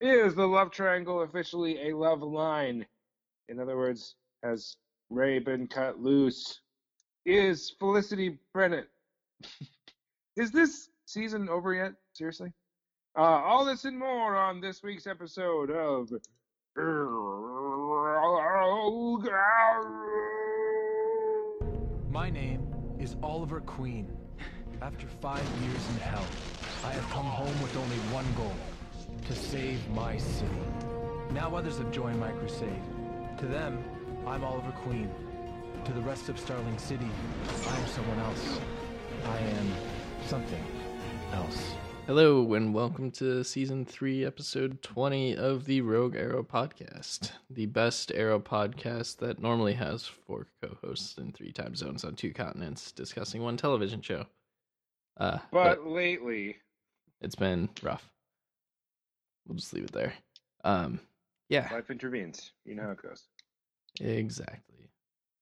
Is the love triangle officially a love line? In other words, has Ray been cut loose? Is Felicity Bennett? Is this season over yet? Seriously? Uh, all this and more on this week's episode of. My name is Oliver Queen. After five years in hell, I have come home with only one goal to save my city. Now others have joined my crusade. To them, I'm Oliver Queen. To the rest of Starling City, I am someone else. I am something else. Hello, and welcome to season three, episode 20 of the Rogue Arrow podcast, the best Arrow podcast that normally has four co hosts in three time zones on two continents discussing one television show. Uh, But lately, it's been rough. We'll just leave it there. Um, yeah, life intervenes. You know how it goes. exactly.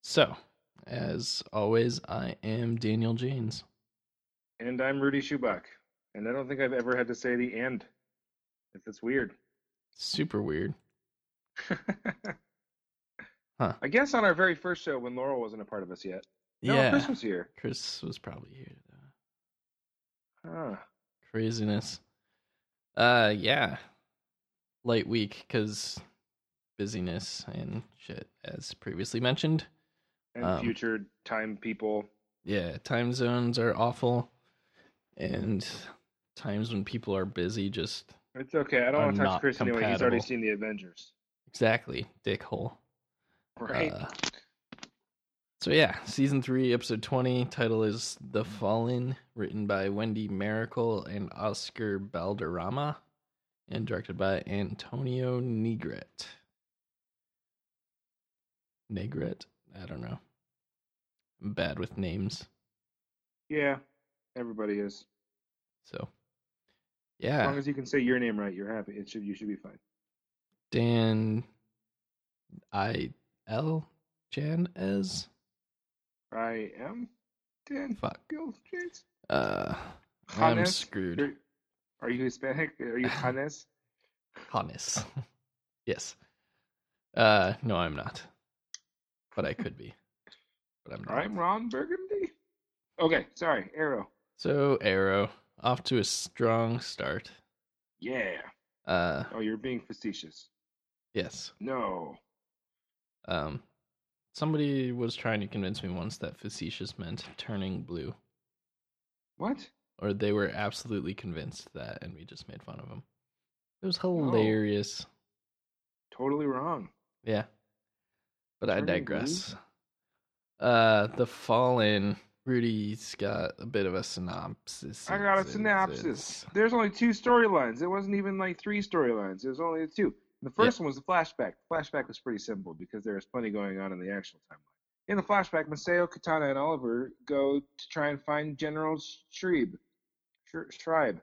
So, as always, I am Daniel Janes. And I'm Rudy Schubach. And I don't think I've ever had to say the end. If it's weird. Super weird. Huh. I guess on our very first show when Laurel wasn't a part of us yet. No, yeah, Chris was here. Chris was probably here. Though. Huh. craziness uh yeah light week because busyness and shit as previously mentioned And Um, future time people. yeah time zones are awful and times when people are busy just It's okay. I don't want to talk to Chris anyway. He's already seen the Avengers. exactly dickhole Right. Uh, so yeah season 3 episode 20 title is the fallen written by wendy mericle and oscar balderrama and directed by antonio negret negret i don't know i'm bad with names yeah. Everybody is. so yeah. As long as you can say your name right, you're happy. It should you should be fine. dan i l jan as I am Dan fuck Gilchrist. uh i'm screwed You're- Are you Hispanic? Are you Hannes? Hannes. yes. Uh no I'm not. But I could be. But I'm not. I'm Ron Burgundy. Okay, sorry, Arrow. So Arrow off to a strong start. Yeah. Uh Oh, you're being facetious. yes. No. Um somebody was trying to convince me once that facetious meant turning blue What? Or they were absolutely convinced that and we just made fun of them. It was hilarious. Totally wrong. Yeah. But I digress. Uh The Fallen Rudy's got a bit of a synopsis. I got a synopsis. There's only two storylines. It wasn't even like three storylines. It was only two. The first one was the flashback. The flashback was pretty simple because there was plenty going on in the actual timeline. In the flashback, Maseo, Katana, and Oliver go to try and find General Shrieve. Sh- Shrive.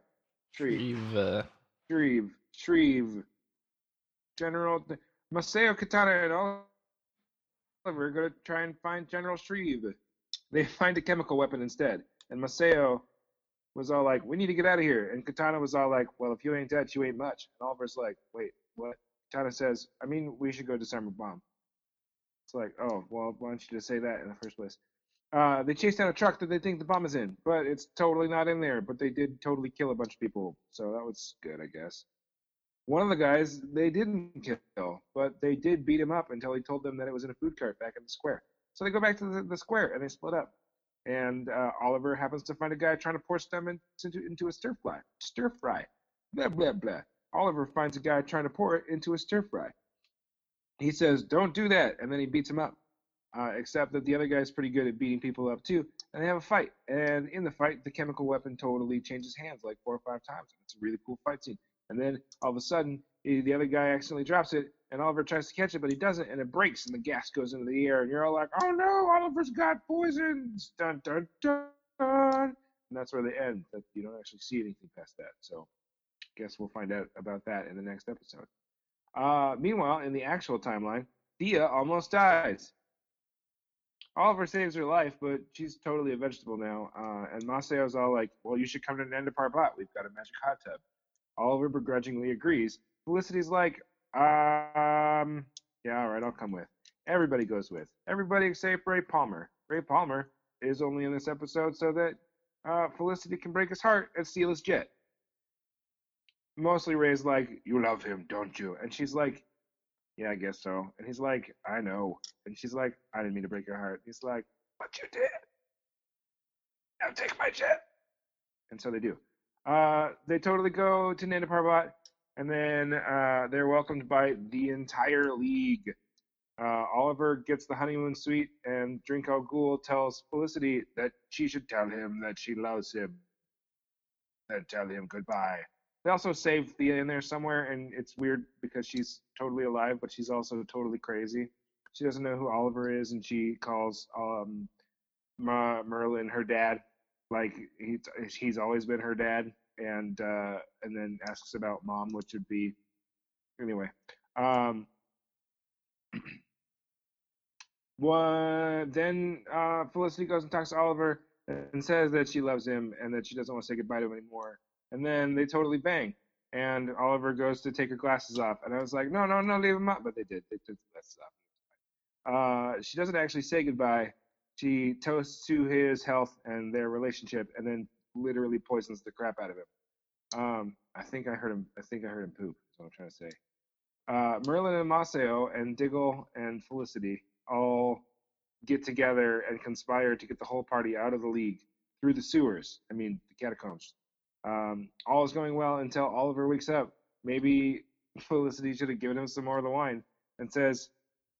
Shrieve. Shrieve, Shrieve. Shrieve. General. Maseo, Katana, and Oliver go to try and find General Shrieve. They find a chemical weapon instead. And Maseo was all like, "We need to get out of here." And Katana was all like, "Well, if you ain't dead, you ain't much." And Oliver's like, "Wait, what?" Katana says, "I mean, we should go disarm a bomb." It's like, "Oh, well, why don't you just say that in the first place?" Uh, they chase down a truck that they think the bomb is in, but it's totally not in there. But they did totally kill a bunch of people, so that was good, I guess. One of the guys they didn't kill, but they did beat him up until he told them that it was in a food cart back in the square. So they go back to the, the square and they split up. And uh, Oliver happens to find a guy trying to pour cement into, into a stir fry. Stir fry. Blah, blah, blah. Oliver finds a guy trying to pour it into a stir fry. He says, Don't do that. And then he beats him up. Uh, except that the other guy's pretty good at beating people up too. And they have a fight. And in the fight, the chemical weapon totally changes hands like four or five times. It's a really cool fight scene. And then all of a sudden, he, the other guy accidentally drops it, and Oliver tries to catch it, but he doesn't, and it breaks, and the gas goes into the air, and you're all like, "Oh no, Oliver's got poisons!" Dun dun dun. And that's where they end. That you don't actually see anything past that. So, guess we'll find out about that in the next episode. Uh, meanwhile, in the actual timeline, Thea almost dies. Oliver saves her life, but she's totally a vegetable now. Uh, and Maseo's all like, "Well, you should come to Nanda Parbat. We've got a magic hot tub." Oliver begrudgingly agrees, Felicity's like, um, yeah, all right, I'll come with. Everybody goes with. Everybody except Ray Palmer. Ray Palmer is only in this episode so that uh, Felicity can break his heart and steal his jet. Mostly Ray's like, You love him, don't you? And she's like, Yeah, I guess so. And he's like, I know. And she's like, I didn't mean to break your heart. He's like, But you did. Now take my jet. And so they do. Uh, they totally go to Nanda Parbat, and then uh, they're welcomed by the entire league. Uh, Oliver gets the honeymoon suite, and Drink Al tells Felicity that she should tell him that she loves him and tell him goodbye. They also save Thea in there somewhere, and it's weird because she's totally alive, but she's also totally crazy. She doesn't know who Oliver is, and she calls um, Ma- Merlyn her dad, like he, he's always been her dad, and uh, and then asks about mom, which would be anyway. Um, What then uh, Felicity goes and talks to Oliver and says that she loves him and that she doesn't want to say goodbye to him anymore. And then they totally bang. And Oliver goes to take her glasses off. And I was like, no, no, no, leave them up. But they did. They took the glasses off. Uh, she doesn't actually say goodbye. She toasts to his health and their relationship and then literally poisons the crap out of him. Um, I think I heard him. I think I heard him poop. Is what I'm trying to say. Uh, Merlyn and Maseo and Diggle and Felicity all get together and conspire to get the whole party out of the league through the sewers. I mean, the catacombs. Um, all is going well until Oliver wakes up. Maybe Felicity should have given him some more of the wine and says,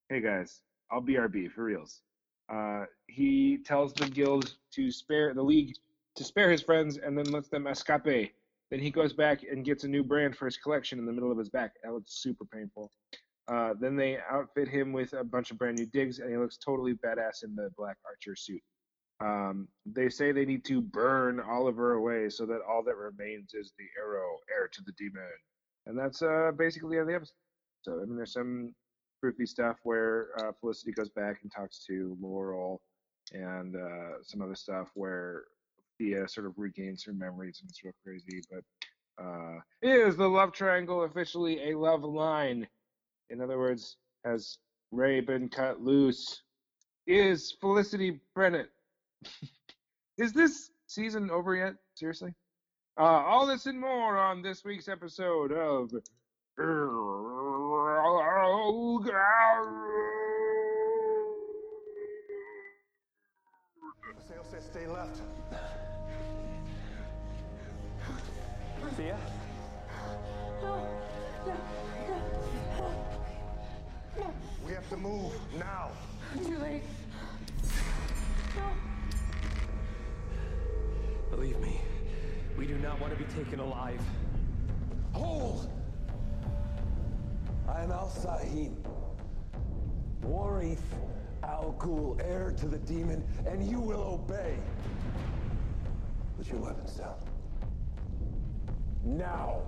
"Hey guys, I'll BRB for reals." Uh, he tells the guild to spare the league to spare his friends and then lets them escape. Then he goes back and gets a new brand for his collection in the middle of his back. That looks super painful. Uh, then they outfit him with a bunch of brand new digs, and he looks totally badass in the black archer suit. Um, they say they need to burn Oliver away so that all that remains is the arrow, heir to the demon. And that's uh, basically the episode. So, I mean, there's some prooфy stuff where uh, Felicity goes back and talks to Laurel, and uh, some other stuff where Thea sort of regains her memories, and it's real crazy. But uh, is the love triangle officially a love line? In other words, has Ray been cut loose? Is Felicity Bennett? Is this season over yet? Seriously? Uh, all this and more on this week's episode of. Sale says stay left. Thea? We have to move now. Be taken alive. Hold! I am Al Sahim, Warith Al Ghul, heir to the demon, and you will obey. Put your weapons down. Now!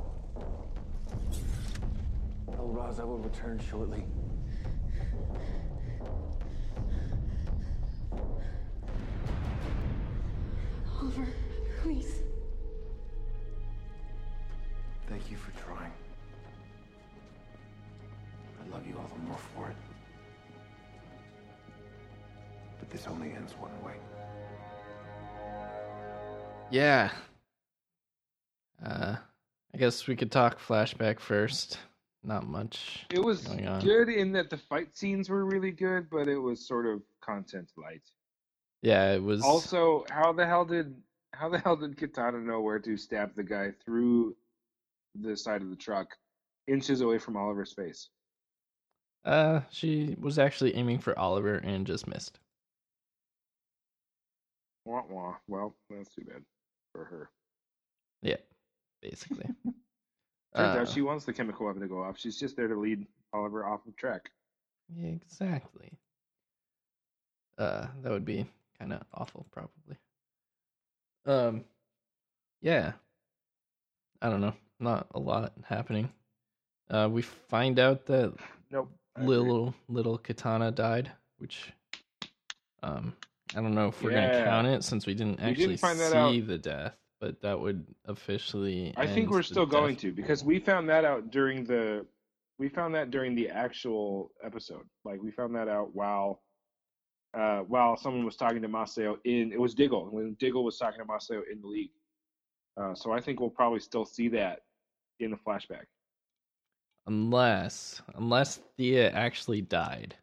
El Raza will return shortly. Oliver, Yeah. Uh, I guess we could talk flashback first. Not much. It was good in that the fight scenes were really good, but it was sort of content light. Yeah, it was. Also, how the hell did how the hell did Katana know where to stab the guy through the side of the truck, inches away from Oliver's face? Uh, she was actually aiming for Oliver and just missed. Wah wah. Well, that's too bad for her. Yeah, basically. Turns Uh, out she wants the chemical weapon to go off. She's just there to lead Oliver off of track. Exactly. Uh, that would be kind of awful, probably. Um, yeah. I don't know. Not a lot happening. Uh, we find out that Nope. Little little katana died, which, um, I don't know if we're Yeah. gonna count it since we didn't We didn't actually see the death. but that would officially. I think we're still going death to because we found that out during the we found that during the actual episode. Like we found that out while uh, while someone was talking to Maseo in it was Diggle when Diggle was talking to Maseo in the league. Uh, so I think we'll probably still see that in the flashback. unless unless Thea actually died,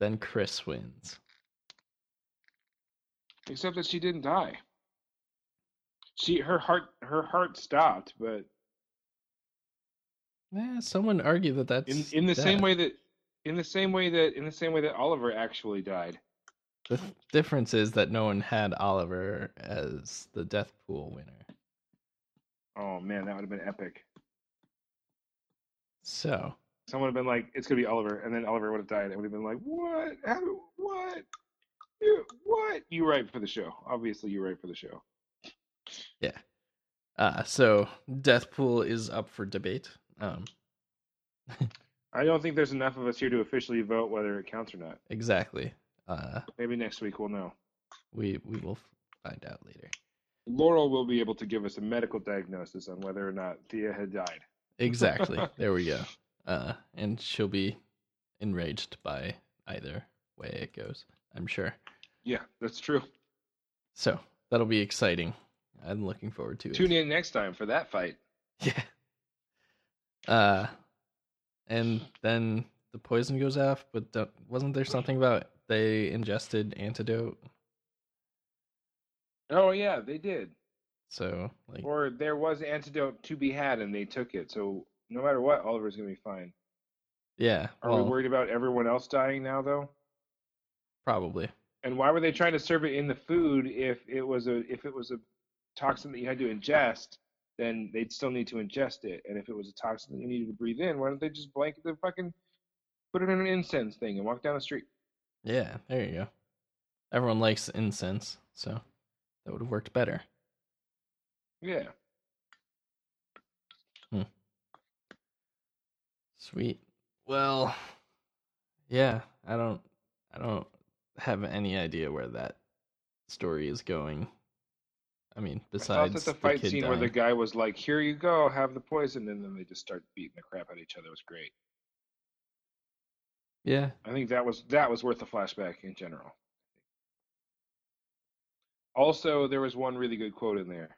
then Chris wins. Except that she didn't die. She her heart her heart stopped, but yeah, someone argued that that's in in the same way that in the same way that in the same way that Oliver actually died. The th- difference is that no one had Oliver as the death pool winner. Oh man, that would have been epic. So Someone would have been like, "It's gonna be Oliver," and then Oliver would have died. It would have been like, "What? How? What? You, what? You write for the show? Obviously, you write for the show." Yeah. Uh so death pool is up for debate. Um I don't think there's enough of us here to officially vote whether it counts or not. exactly. Uh Maybe next week we'll know. we we will find out later. Laurel will be able to give us a medical diagnosis on whether or not Thea had died. Exactly. there we go. Uh and she'll be enraged by either way it goes, I'm sure. Yeah, that's true. So, that'll be exciting. I'm looking forward to it. Tune in next time for that fight. Yeah. Uh, and then the poison goes off, but don't- wasn't there something about they ingested antidote? Oh yeah, they did. So like, Or there was antidote to be had, and they took it. So no matter what, Oliver's gonna be fine. yeah. Are well, we worried about everyone else dying now, though? Probably. And why were they trying to serve it in the food if it was a if it was a toxin that you had to ingest? Then they'd still need to ingest it. And if it was a toxin that you needed to breathe in, why don't they just blanket the fucking put it in an incense thing and walk down the street? Yeah. There you go. Everyone likes incense, so that would have worked better. Yeah. Hmm. Sweet. Well, yeah. I don't. I don't have any idea where that story is going. I mean, I thought besides that the fight kid scene where the guy was like, "Here you go, have the poison," and then they just start beating the crap out of each other was great. Yeah. I think that was that was worth the flashback in general. Also, there was one really good quote in there.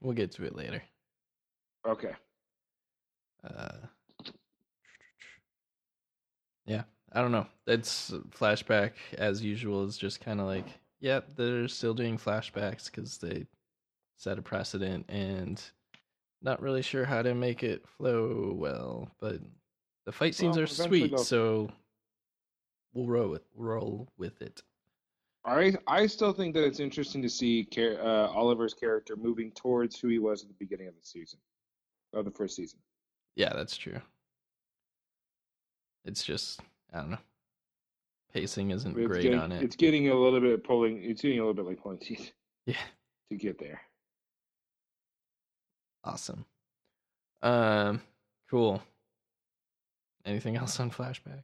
We'll get to it later. Okay. Uh, yeah, I don't know. It's flashback as usual. Is just kind of like, yep, they're still doing flashbacks because they set a precedent, and not really sure how to make it flow well. But the fight scenes Well, are sweet, they'll- so we'll roll with roll with it. I I still think that it's interesting to see uh, Oliver's character moving towards who he was at the beginning of the season, of the first season. Yeah, that's true. It's just I don't know. Pacing isn't It's great getting, on it. It's getting a little bit pulling. It's getting a little bit like pulling teeth Yeah. to get there. Awesome. Um, cool. Anything else on flashback?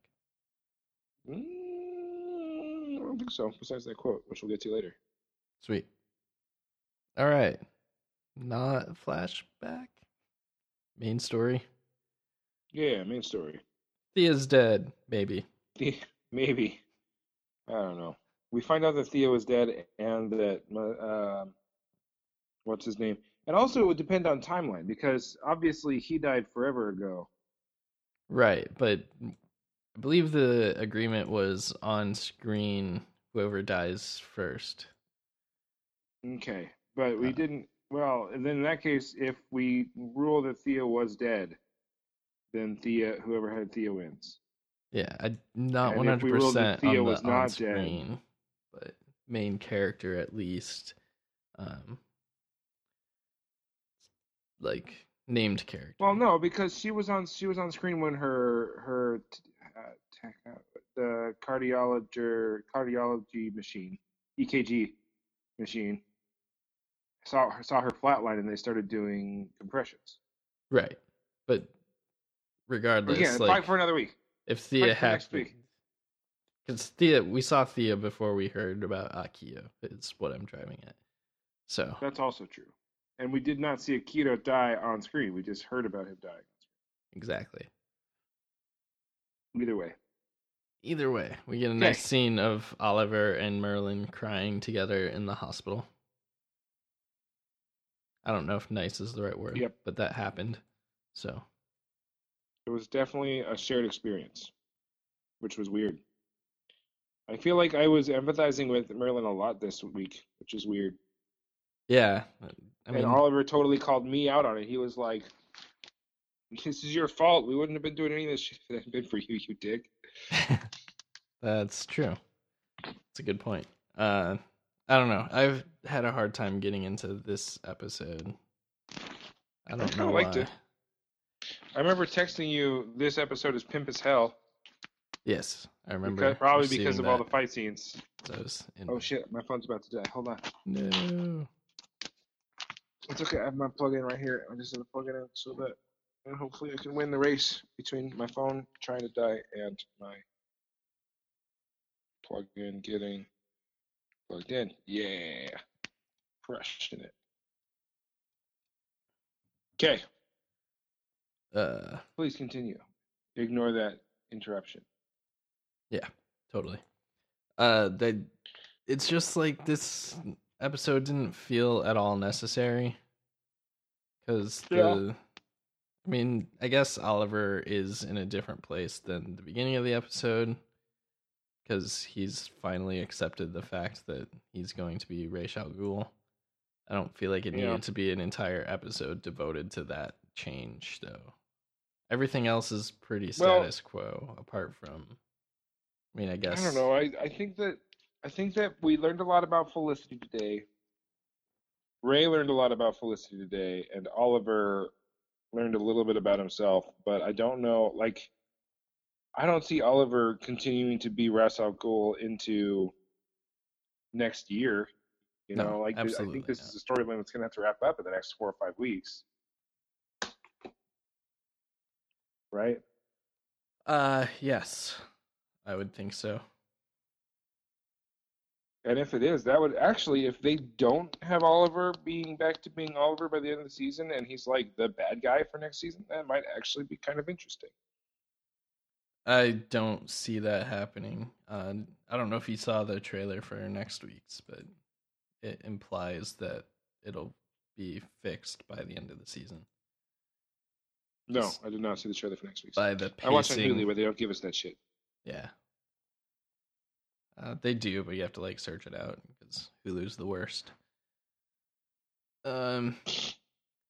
Mm, I don't think so. Besides that quote, which we'll get to later. Sweet. All right. Not flashback. Main story. Yeah, main story. Thea's dead. Maybe. Maybe. I don't know. We find out that Theo is dead and that uh, what's his name, and also it would depend on timeline because obviously he died forever ago. Right, but I believe the agreement was on screen. Whoever dies first. Okay, but we Uh. didn't. Well, then in that case, if we rule that Theo was dead, then Thea, whoever had Thea wins. Yeah, I not one hundred percent on Thea the was not on dead- but main character at least. Um, like named character. Well, no, because she was on she was on screen when her her uh, uh, the cardiology cardiology machine EKG machine saw saw her flatline and they started doing compressions. Right. But regardless, Again, like fight for another week. if Thea fight happened, because Thea, we saw Thea before we heard about Akio. Is what I'm driving at. So That's also true. And we did not see Akio die on screen. We just heard about him dying. exactly. Either way. Either way, we get a Okay. nice scene of Oliver and Merlyn crying together in the hospital. I don't know if nice is the right word, Yep. but that happened. So It was definitely a shared experience, which was weird. I feel like I was empathizing with Merlyn a lot this week, which is weird. yeah, I mean, and Oliver totally called me out on it. He was like, "This is your fault. We wouldn't have been doing any of this shit if it hadn't been for you, you dick." that's true. That's a good point. Uh, I don't know. I've had a hard time getting into this episode. I don't kinda know liked why. it. I remember texting you this episode is pimp as hell. Yes, I remember. Because, probably because of all the fight scenes. as I was in- Oh shit, my phone's about to die. Hold on. No. It's okay. I have my plug in right here. I'm just gonna plug it in so that, and hopefully I can win the race between my phone trying to die and my plug in getting plugged in. Yeah, crushing it. Okay, Uh, please continue. Ignore that interruption. Yeah, totally. Uh, they, it's just like this episode didn't feel at all necessary. Because the, I mean, I guess Oliver is in a different place than the beginning of the episode. Because he's finally accepted the fact that he's going to be Ra's al Ghul. I don't feel like it Yeah. needed to be an entire episode devoted to that change, though. Everything else is pretty Well- status quo, apart from. I mean, I guess. I don't know. I, I think that I think that we learned a lot about Felicity today. Ray learned a lot about Felicity today, and Oliver learned a little bit about himself. But I don't know. Like, I don't see Oliver continuing to be Ra's al Ghul into next year. You No, know, like I think this not. is a storyline that's going to have to wrap up in the next four or five weeks, right? Uh, yes, I would think so. And if it is, that would actually, if they don't have Oliver being back to being Oliver by the end of the season, and he's like the bad guy for next season, that might actually be kind of interesting. I don't see that happening. Uh, I don't know if you saw the trailer for next week's, but it implies that it'll be fixed by the end of the season. No, I did not see the trailer for next week. By the pacing, I watched on Hulu, but they don't give us that shit. yeah, uh, they do, but you have to like search it out because Hulu's the worst. Um,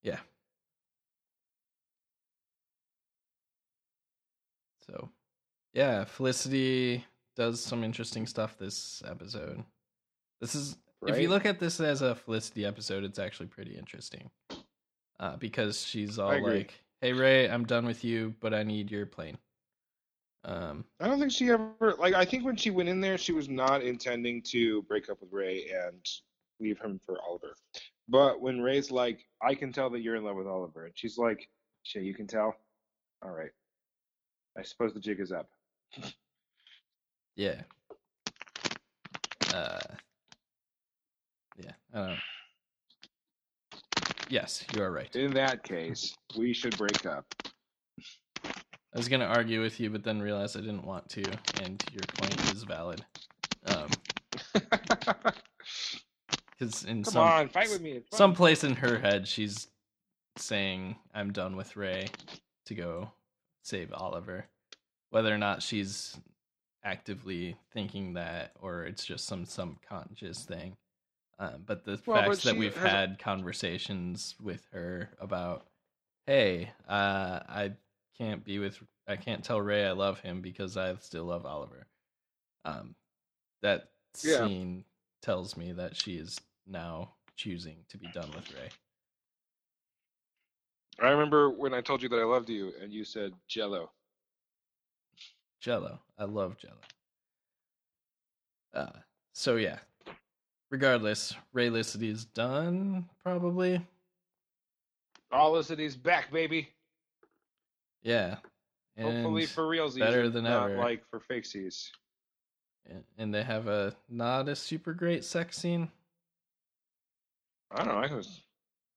yeah. So, yeah, Felicity does some interesting stuff this episode. This is if you look at this as a Felicity episode, it's actually pretty interesting. Uh, because she's all like, "Hey Ray, I'm done with you, but I need your plane." Um, I don't think she ever like. I think when she went in there, she was not intending to break up with Ray and leave him for Oliver. But when Ray's like, "I can tell that you're in love with Oliver," and she's like, "Shit, you can tell." All right. I suppose the jig is up. yeah. Uh, yeah. I don't know. Yes, you are right. In that case, we should break up. I was gonna argue with you, but then realized I didn't want to, and your point is valid. Um, because in Come some on, fight with me. It's some place in her head, she's saying, "I'm done with Ray to go save Oliver." Whether or not she's actively thinking that, or it's just some subconscious thing. Um, but the Well, but facts that we've has had conversations with her about, hey, uh, I can't be with, I can't tell Ray I love him because I still love Oliver. Um, that Yeah. scene tells me that she is now choosing to be done with Ray. I remember when I told you that I loved you, and you said Jello. Jello. I love Jello. Uh, so yeah. Regardless, Raylicity is done, probably. Olicity's back, baby. Yeah. Hopefully And- for realsies, better than not ever. like for fakesies. and- and they have a not a super great sex scene. I don't know. I was,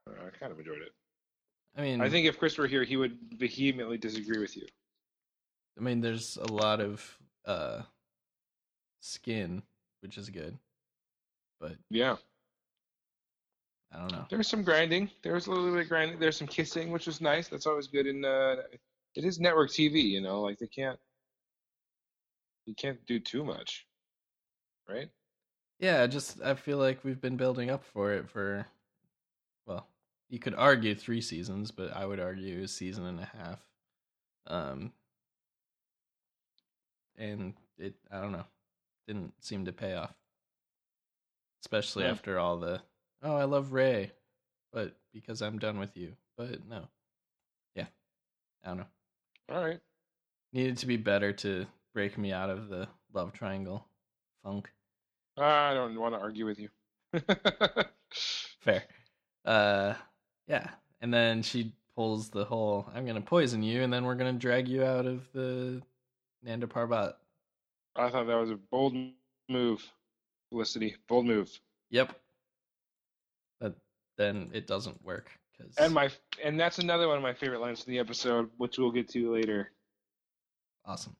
I, don't know, I kind of enjoyed it. I mean, I think if Chris were here, he would vehemently disagree with you. I mean, there's a lot of uh, skin, which is good, but Yeah, I don't know. there's some grinding. There was a little bit of grinding. There's some kissing, which was nice. That's always good. In uh, it is network TV, you know, like they can't, you can't do too much, right? Yeah, just I feel like we've been building up for it for, well, you could argue three seasons, but I would argue a season and a half. Um, and it, I don't know, didn't seem to pay off, especially Yeah. after all the, oh, I love Ray, but because I'm done with you. But no, yeah, I don't know. All right. Needed to be better to break me out of the love triangle funk. I don't want to argue with you. Fair. Uh, yeah. And then she pulls the whole "I'm gonna poison you, and then we're gonna drag you out of the Nanda Parbat." I thought that was a bold move, Felicity. Bold move. Yep. But then it doesn't work because And my and that's another one of my favorite lines in the episode, which we'll get to later. awesome.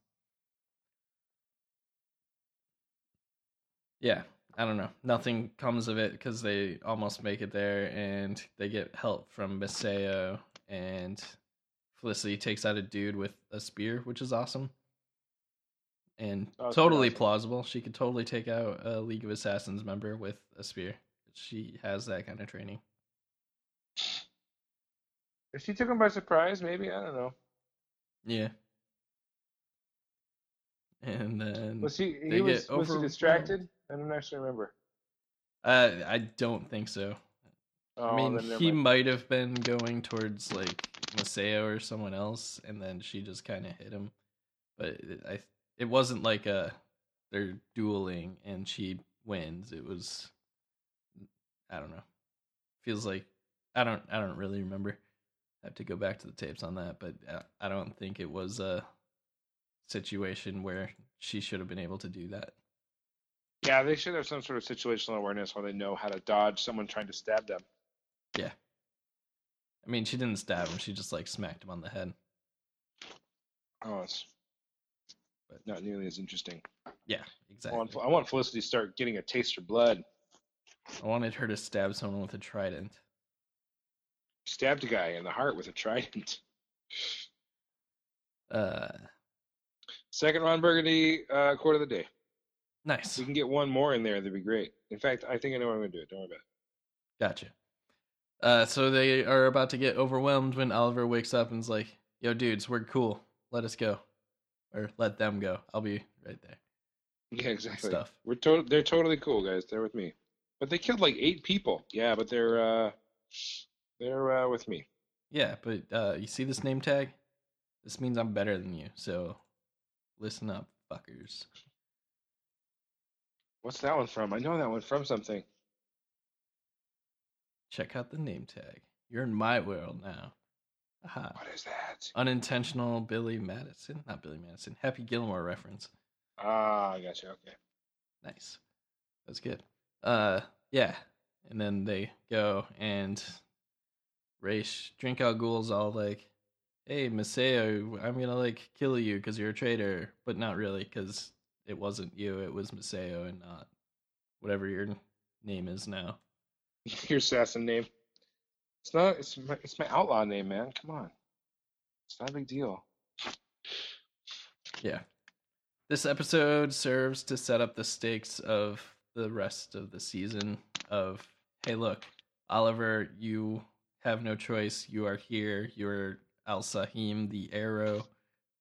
Yeah, I don't know. Nothing comes of it because they almost make it there, and they get help from Maseo, and Felicity takes out a dude with a spear, which is awesome, and totally awesome. plausible. She could totally take out a League of Assassins member with a spear. She has that kind of training. If she took him by surprise, maybe I don't know. Yeah. And then Was he? He was. get Was he distracted? I don't actually remember. uh, I don't think so. Oh, I mean, he might have been going towards like Maseo or someone else, and then she just kind of hit him. But I, it wasn't like a they're dueling and she wins. It was, I don't know. Feels like I don't I don't really remember. I have to go back to the tapes on that, but uh, I don't think it was a situation where she should have been able to do that. Yeah, they should have some sort of situational awareness where they know how to dodge someone trying to stab them. Yeah. I mean, she didn't stab him; she just like smacked him on the head. Oh, it's but not nearly as interesting. Yeah, I exactly. want, I want Felicity to start getting a taste for blood. I wanted her to stab someone with a trident. Stabbed a guy in the heart with a trident. Uh, Second Ron Burgundy uh, quote of the day. nice. If we can get one more in there, that'd be great. In fact, I think I know what I'm gonna do. It. Don't worry about it. Gotcha. Uh, so they are about to get overwhelmed when Oliver wakes up and's like, "Yo, dudes, we're cool. Let us go, or let them go. I'll be right there." Yeah, exactly. Stuff. We're to- they're totally cool, guys. They're with me. But they killed like eight people. Yeah, but they're uh they're uh with me. Yeah, but uh, you see this name tag? This means I'm better than you. So listen up, fuckers. What's that one from? I know that one from something. Check out the name tag. You're in my world now. Aha. What is that? Unintentional Billy Madison, not Billy Madison. Happy Gilmore reference. Ah, I got you. Okay. Nice. That's good. Uh, yeah. And then they go and Raish Drink Out Ghoul's all like, "Hey, Maseo, I'm gonna like kill you because you're a traitor," but not really because it wasn't you. It was Maseo and not whatever your name is now. Your assassin name. It's not. It's my. It's my outlaw name, man. Come on. It's not a big deal. Yeah. This episode serves to set up the stakes of the rest of the season of hey look, Oliver, you have no choice. You are here. You're Al Sahim, the arrow.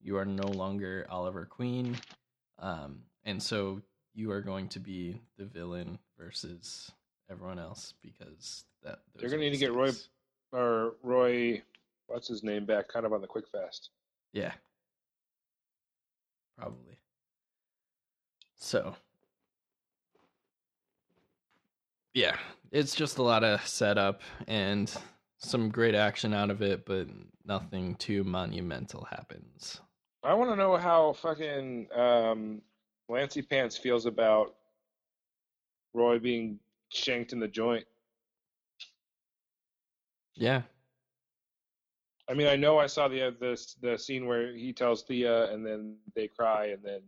You are no longer Oliver Queen. Um, and so you are going to be the villain versus everyone else because that They're gonna need to get Roy- Or Roy, what's his name back? Kind of on the quick fast. Yeah. Probably. So. Yeah, it's just a lot of setup and some great action out of it, but nothing too monumental happens. I want to know how fucking um, Lancy Pants feels about Roy being shanked in the joint. Yeah. I mean, I know I saw the uh, the the scene where he tells Thea, and then they cry, and then.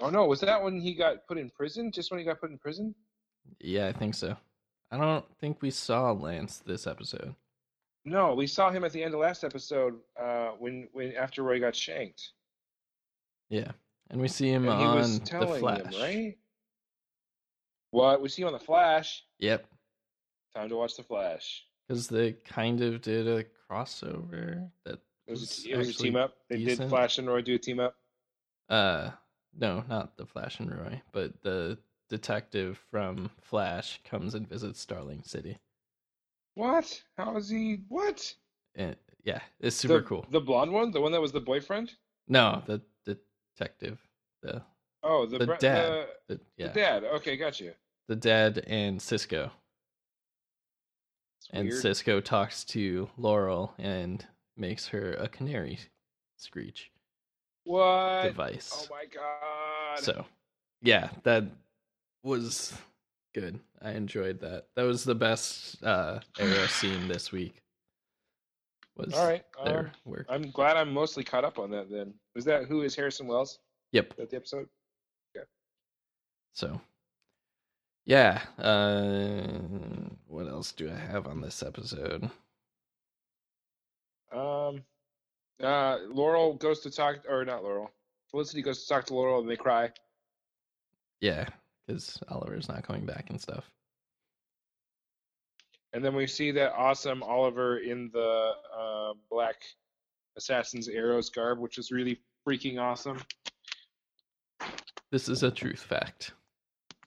Oh no! Was that when he got put in prison? Just when he got put in prison? Yeah, I think so. I don't think we saw Lance this episode. No, we saw him at the end of last episode uh, when when after Roy got shanked. Yeah. And we see him and he on was the Flash. him, right? What we see him on the Flash? Yep. Time to watch the Flash. Because they kind of did a crossover that It was, was a, it was a team up. They decent. did Flash and Roy do a team up. Uh, no, not the Flash and Roy, but the detective from Flash comes and visits Starling City. What? How is he? What? And yeah, it's super the, cool. The blonde one, the one that was the boyfriend. No, the detective, the Oh, the The br- dad. The, the yeah, the dad. Okay, got you. The dead and Cisco, It's and weird. Cisco talks to Laurel and makes her a canary screech what? device. Oh my god. So, yeah, that was good. I enjoyed that. That was the best uh Arrow scene this week. Was All right. their um, work. I'm glad I'm mostly caught up on that. Then was that who is Harrison Wells? Yep. Is that the episode? Yeah. So, yeah. Uh, what else do I have on this episode? Um, uh, Laurel goes to talk, or not Laurel. Felicity goes to talk to Laurel, and they cry. Yeah, because Oliver's not coming back and stuff. And then we see that awesome Oliver in the uh, black assassin's arrows garb, which is really freaking awesome. This is a truth fact.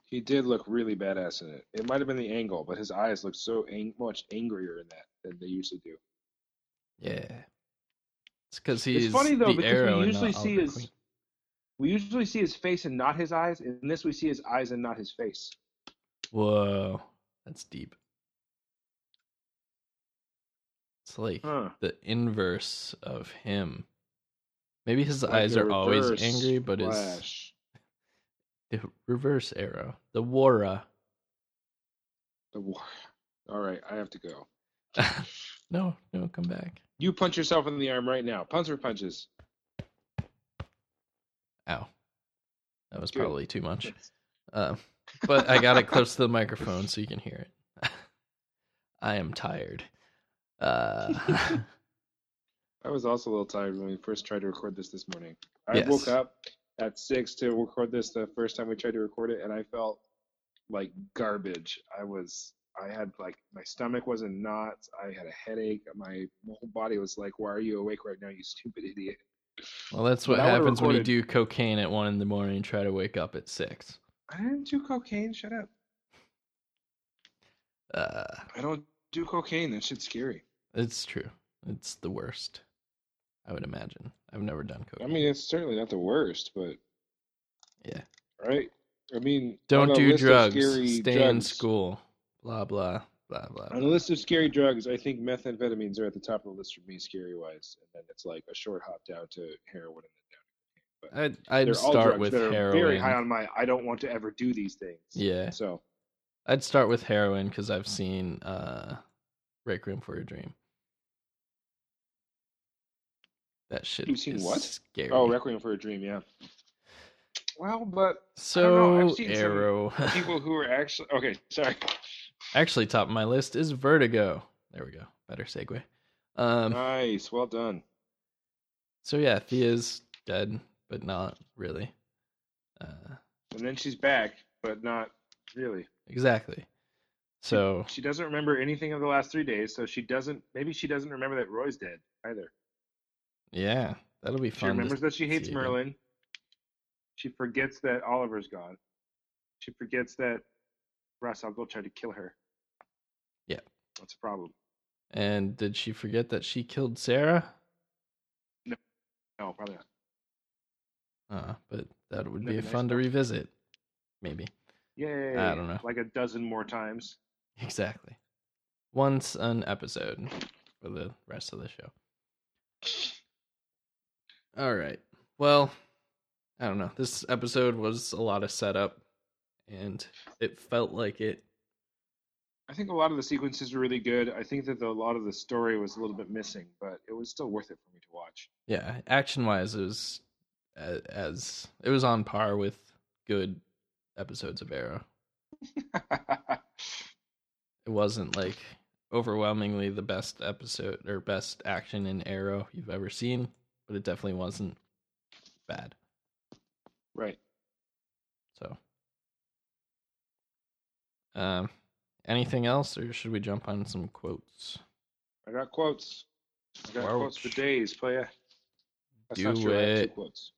He did look really badass in it. It might have been the angle, but his eyes looked so ang- much angrier in that than they usually do. Yeah. It's because he's it's funny though because we usually see his Queen. we usually see his face and not his eyes. In this, we see his eyes and not his face. Whoa, that's deep. It's like Huh. the inverse of him. Maybe his Like eyes are always angry, but his. The reverse arrow, the Wara. The war. All right, I have to go. no, no, come back. You punch yourself in the arm right now. Punch or punches. Ow, that was Good. probably too much. Um, but I got it close to the microphone so you can hear it. I am tired. Uh, I was also a little tired when we first tried to record this this morning. I Yes. woke up at six to record this the first time we tried to record it, and I felt like garbage. I was, I had like my stomach was in knots. I had a headache. My whole body was like, "Why are you awake right now, you stupid idiot?" well, that's what happens when you do cocaine at one in the morning and try to wake up at six. I didn't do cocaine. Shut up. Uh, I don't do cocaine. That shit's scary. it's true. It's the worst. I would imagine. I've never done cocaine. I mean, it's certainly not the worst, but yeah. right. I mean, Don't do drugs. Stay in school. Blah blah blah blah. On the list of scary drugs, I think methamphetamines are at the top of the list for me, scary wise, and then it's like a short hop down to heroin and then down. I'd I'd start with heroin. very high on my. I don't want to ever do these things. Yeah. So I'd start with heroin because I've seen uh, room for a Dream. That shit You've seen is what? scary. oh, Requiem for a Dream, yeah. Well, but so I've seen Arrow. people who are actually okay. Sorry. Actually, top of my list is Vertigo. There we go. Better segue. Um, nice, well done. so yeah, Thea's dead, but not really. Uh, And then she's back, but not really. exactly. So She doesn't remember anything of the last three days, so she doesn't. Maybe she doesn't remember that Roy's dead either. Yeah, that'll be fun. She remembers that she hates again. Merlyn. She forgets that Oliver's gone. She forgets that Ra's al Ghul tried to kill her. Yeah. That's a problem. And did she forget that she killed Sarah? No, no, probably not. Uh, but that would That'd be be nice fun to revisit. Maybe. Yay! I don't know. Like a dozen more times. Exactly. Once an episode for the rest of the show. All right. Well, I don't know. This episode was a lot of setup, and it felt like it I think a lot of the sequences were really good. I think that the, a lot of the story was a little bit missing, but it was still worth it for me to watch. Yeah, action wise, it was as, as it was on par with good episodes of Arrow. It wasn't like overwhelmingly the best episode or best action in Arrow you've ever seen, but it definitely wasn't bad. right. So, um, anything else, or should we jump on some quotes? I got quotes. I got quotes for days, playa. That's not Do true. I have two it. quotes.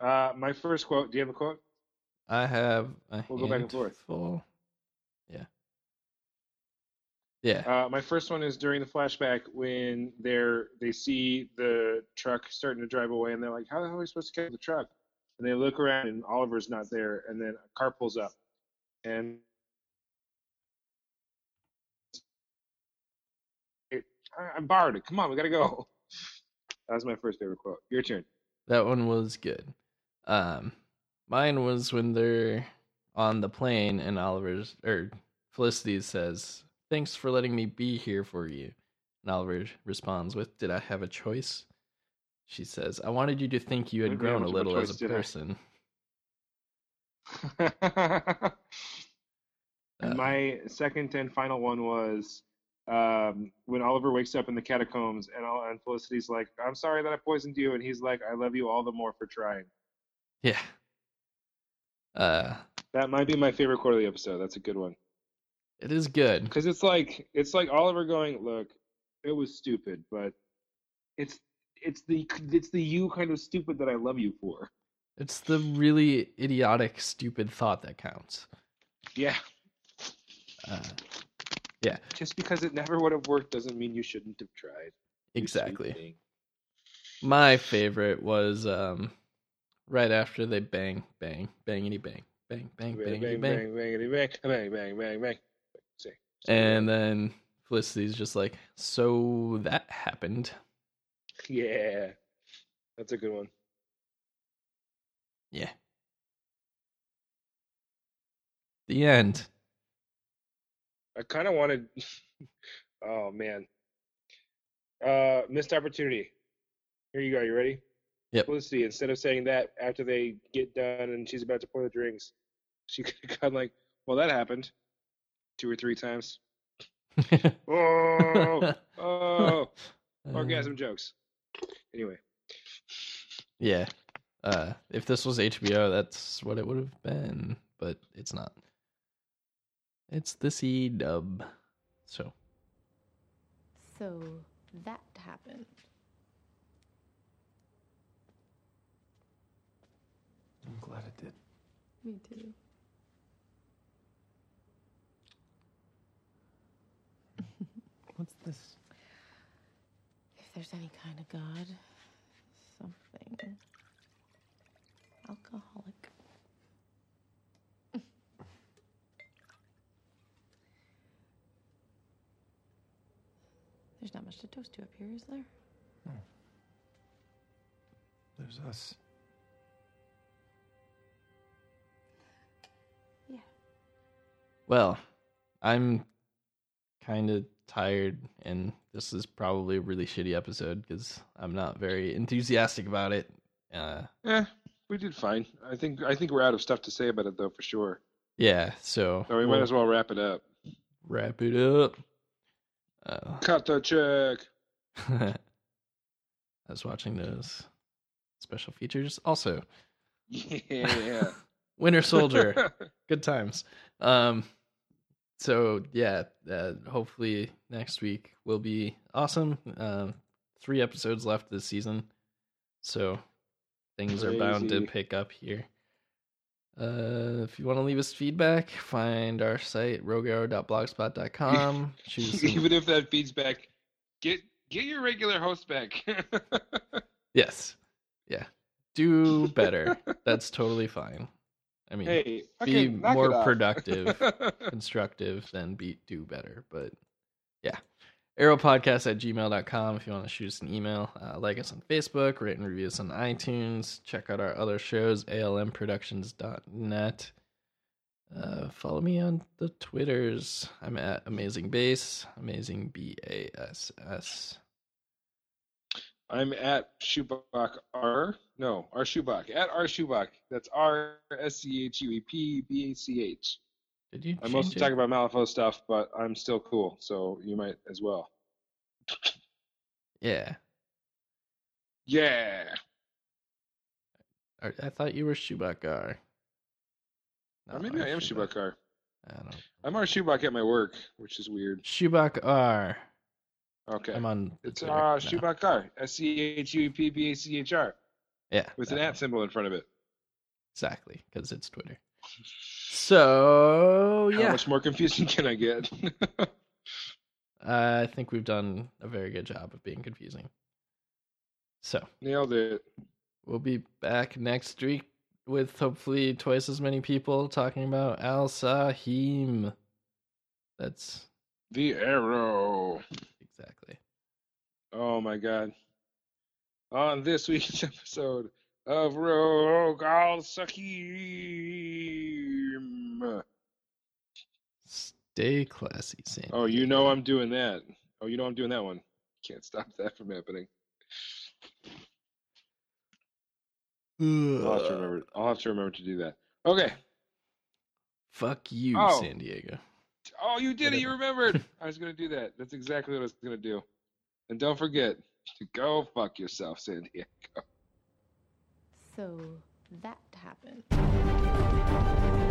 Uh, my first quote. Do you have a quote? I have a We'll go back and forth. handful. Yeah. Uh, my first one is during the flashback when they're they see the truck starting to drive away, and they're like, "How the hell are we supposed to get the truck?" And they look around, and Oliver's not there, and then a car pulls up, and it, I, I'm borrowed it. Come on, we gotta go. That was my first favorite quote. Your turn. That one was good. Um, mine was when they're on the plane and Oliver's or Felicity says, "Thanks for letting me be here for you." And Oliver responds with, "Did I have a choice?" She says, "I wanted you to think you had Maybe grown a of a little as a person." Uh, my second and final one was um, when Oliver wakes up in the catacombs, and, all, and Felicity's like, "I'm sorry that I poisoned you," and he's like, "I love you all the more for trying." yeah. Uh, That might be my favorite the episode. That's a good one it is good. because it's like it's like Oliver going, "Look, it was stupid, but it's it's the it's the you kind of stupid that I love you for." It's the really idiotic, stupid thought that counts. Yeah, Uh, yeah. just because it never would have worked doesn't mean you shouldn't have tried. exactly. My favorite was um right after they bang, bang, bangity bang, bang, bang, Bang, bangity bang, bang. bang, bang, bang, bang, bang, bang, bang. And then Felicity's just like, so that happened. Yeah, that's a good one. Yeah. The end. I kind of wanted. oh man. Uh, missed opportunity. Here you go. You ready? Yep. Felicity, instead of saying that after they get done and she's about to pour the drinks, she could have gone like, "Well, that happened two or three times." Oh, oh, orgasm jokes. Anyway, Yeah. Uh, if this was HBO, that's what it would have been, but it's not. It's the C dub. So, So that happened. I'm glad it did. Me too. What's this? If there's any kind of God, something. Alcoholic. There's not much to toast to up here, is there? Hmm. There's us. Yeah. well, I'm kind of tired, and this is probably a really shitty episode because I'm not very enthusiastic about it. Uh, eh, we did fine. I think I think we're out of stuff to say about it though, for sure. yeah, so So we might we'll as well wrap it up. wrap it up. Uh, Cut the check. I was watching those special features. Also, Yeah. Winter Soldier. good times. Um, so yeah, uh, hopefully next week will be awesome. Um, three episodes left this season, so things are bound to pick up here. Uh, if you want to leave us feedback, find our site roguearrow.blogspot.com. Some- Even if that feeds back, get get your regular host back. yes, yeah, do better. That's totally fine. I mean, hey, be knock more productive. constructive than be do better. But yeah. Arrowpodcast at gmail.com if you want to shoot us an email. Uh, like us on Facebook, rate and review us on iTunes. Check out our other shows, almproductions.net. Uh, follow me on the Twitters. I'm at Amazing Bass, Amazing B A S S. I'm at Schuepbach R. No, R Schuepbach. At R Schuepbach. That's R S C H U E P B A C H. Did you? I'm mostly it? talking about Malifaux stuff, but I'm still cool, so you might as well. Yeah. Yeah. I, I thought you were Shubakar. or maybe I am Schuepbach R. I don't know. I'm R Schuepbach at my work, which is weird. Shubak R. Okay. I'm on. It's Twitter uh, now. Schuepbach R. S C H U P B A C H R. Yeah. With an that at one. symbol in front of it. Exactly, because it's Twitter. So yeah. How yeah, much more confusing can I get? I think we've done a very good job of being confusing. So Nailed it. we'll be back next week with hopefully twice as many people talking about Al Sah-him. That's The arrow. Exactly. Oh my god. On this week's episode of Rogue Al Sah-him. Stay classy, Sam. Oh, you know I'm doing that. Oh, you know I'm doing that one. Can't stop that from happening. I'll have to remember. I'll have to remember to do that. Okay. Fuck you, Oh. San Diego. Oh, you did it. You remembered. I was going to do that. That's exactly what I was going to do. And don't forget to go fuck yourself, San Diego. So that happened.